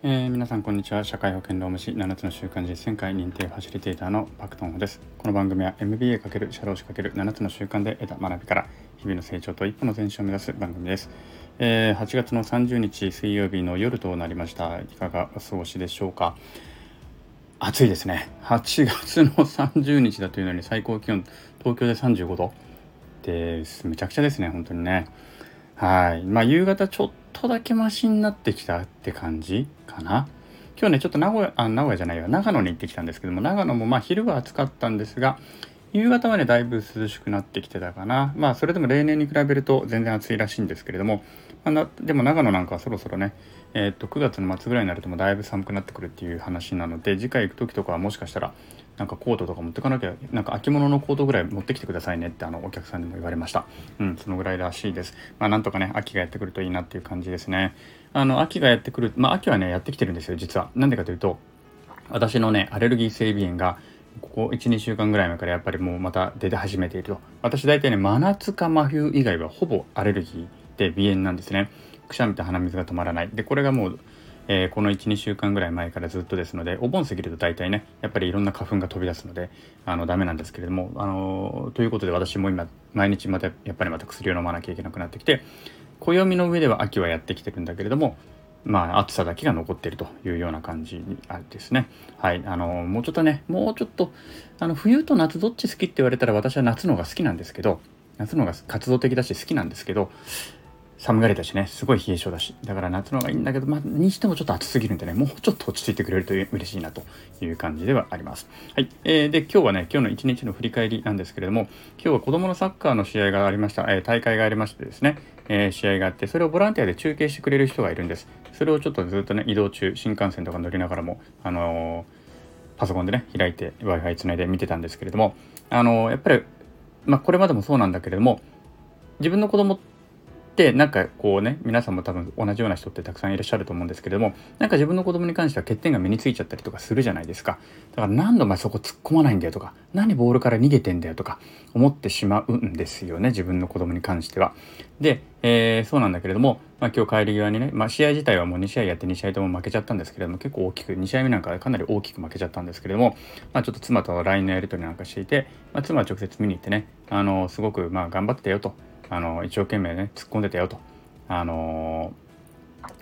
えー、皆さんこんにちは。社会保険労務士7つの習慣実践会認定ファシリテーターのパクトンホです。この番組は MBA× 社労士 ×7 つの習慣で得た学びから日々の成長と一歩の前進を目指す番組です、えー、8月の30日水曜日の夜となりました。いかがお過ごしでしょうか？暑いですね。8月の30日だというのに最高気温東京で35度。です。めちゃくちゃですね本当にね。はいまあ夕方ちょっとだけマシになってきたって感じかな。今日ね、ちょっと名古屋、あ、名古屋じゃないよ、長野に行ってきたんですけども、長野もまあ昼は暑かったんですが、夕方はね、だいぶ涼しくなってきてたかな。まあ、それでも例年に比べると全然暑いらしいんですけれども、まあ、なでも長野なんかはそろそろね、えー、っと、9月の末ぐらいになるともだいぶ寒くなってくるっていう話なので、次回行く時とかはもしかしたら、なんかコートとか持ってかなきゃ、なんか秋物のコートぐらい持ってきてくださいねってあのお客さんにも言われました。うん、そのぐらいらしいです。まあ、なんとかね、秋がやってくるといいなっていう感じですね。あの、秋がやってくる、まあ、秋はね、やってきてるんですよ、実は。なんでかというと、私のね、アレルギー性鼻炎が、ここ1、2週間ぐらい前からやっぱりもうまた出て始めていると。私大体ね、真夏か真冬以外はほぼアレルギーで鼻炎なんですね。くしゃみと鼻水が止まらない。で、これがもう、えー、この1、2週間ぐらい前からずっとですので、お盆過ぎると大体ね、やっぱりいろんな花粉が飛び出すので、あの、ダメなんですけれども、あの、ということで私も今、毎日また、やっぱりまた薬を飲まなきゃいけなくなってきて、暦の上では秋はやってきてるんだけれども、まあ、暑さだけが残っているというような感じにあるですね。はい。あの、もうちょっとね、もうちょっと、あの、冬と夏どっち好きって言われたら私は夏の方が好きなんですけど、夏の方が活動的だし好きなんですけど、寒がりだしね、すごい冷え性だし、だから夏の方がいいんだけど、まあ、にしてもちょっと暑すぎるんでね、もうちょっと落ち着いてくれると嬉しいなという感じではあります。はい。えー、で、今日はね、今日の一日の振り返りなんですけれども、今日は子供のサッカーの試合がありました、えー、大会がありましてですね、えー、試合があって、それをボランティアで中継してくれる人がいるんです。それをちょっとずっとね、移動中、新幹線とか乗りながらも、あのパソコンでね、開いて Wi-Fi つないで見てたんですけれども、あのやっぱり、まあ、これまでもそうなんだけれども、自分の子供ってでなんかこうね皆さんも多分同じような人ってたくさんいらっしゃると思うんですけれどもなんか自分の子供に関しては欠点が身についちゃったりとかするじゃないですかだから何度お前そこ突っ込まないんだよとか何ボールから逃げてんだよとか思ってしまうんですよね自分の子供に関しては。で、えー、そうなんだけれども、まあ、今日帰り際にね、まあ、試合自体はもう2試合やって2試合とも負けちゃったんですけれども結構大きく2試合目なんかかなり大きく負けちゃったんですけれども、まあ、ちょっと妻と LINE のやり取りなんかしていて、まあ、妻は直接見に行ってねあのすごくまあ頑張ってたよとあの一生懸命ね突っ込んでたよとあの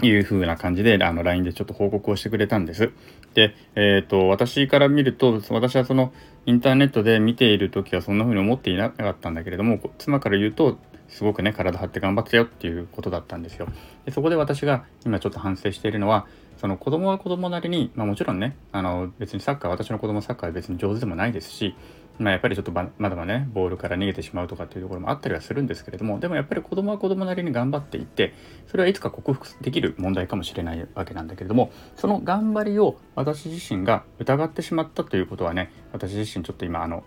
ー、いう風な感じで、あの、LINE でちょっと報告をしてくれたんです。で、えっ、ー、と、私から見ると、私はその、インターネットで見ている時はそんな風に思っていなかったんだけれども、妻から言うと、すごくね、体張って頑張ってよっていうことだったんですよ。でそこで私が今ちょっと反省しているのは、その子供は子供なりに、まあもちろんね、あの別にサッカー、私の子供サッカーは別に上手でもないですし、まあ、やっぱりちょっとまだまだねボールから逃げてしまうとかっていうところもあったりはするんですけれどもでもやっぱり子供は子供なりに頑張っていてそれはいつか克服できる問題かもしれないわけなんだけれどもその頑張りを私自身が疑ってしまったということはね私自身ちょっと今あの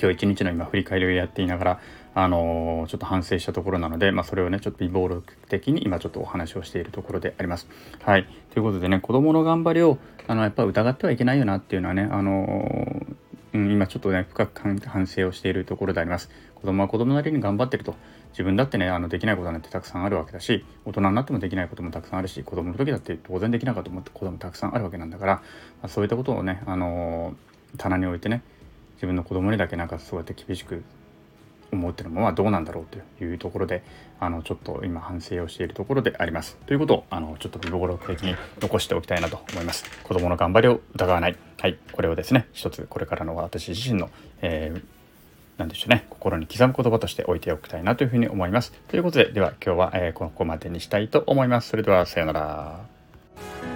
今日一日の今振り返りをやっていながらあのー、ちょっと反省したところなので、まあ、それをねちょっと微暴力的に今ちょっとお話をしているところであります。はいということでね子供の頑張りをあのやっぱり疑ってはいけないよなっていうのはねあのーうん、今ちょっとね、深く反省をしているところであります。子供は子供なりに頑張ってると。自分だってね、あのできないことなんてたくさんあるわけだし、大人になってもできないこともたくさんあるし、子供の時だって当然できなかったこともたくさんあるわけなんだから、ま、そういったことをね、あのー、棚に置いてね、自分の子供にだけなんかそうやって厳しく思うっていうのもまあどうなんだろうというところであのちょっと今反省をしているところであります。ということをあのちょっと微暴録的に残しておきたいなと思います。子供の頑張りを疑わない。はい、これをですね一つこれからの私自身の、えーなんでしょうね、心に刻む言葉として置いておきたいなというふうに思います。ということで、では今日は、えー、ここまでにしたいと思います。それでは、さようなら。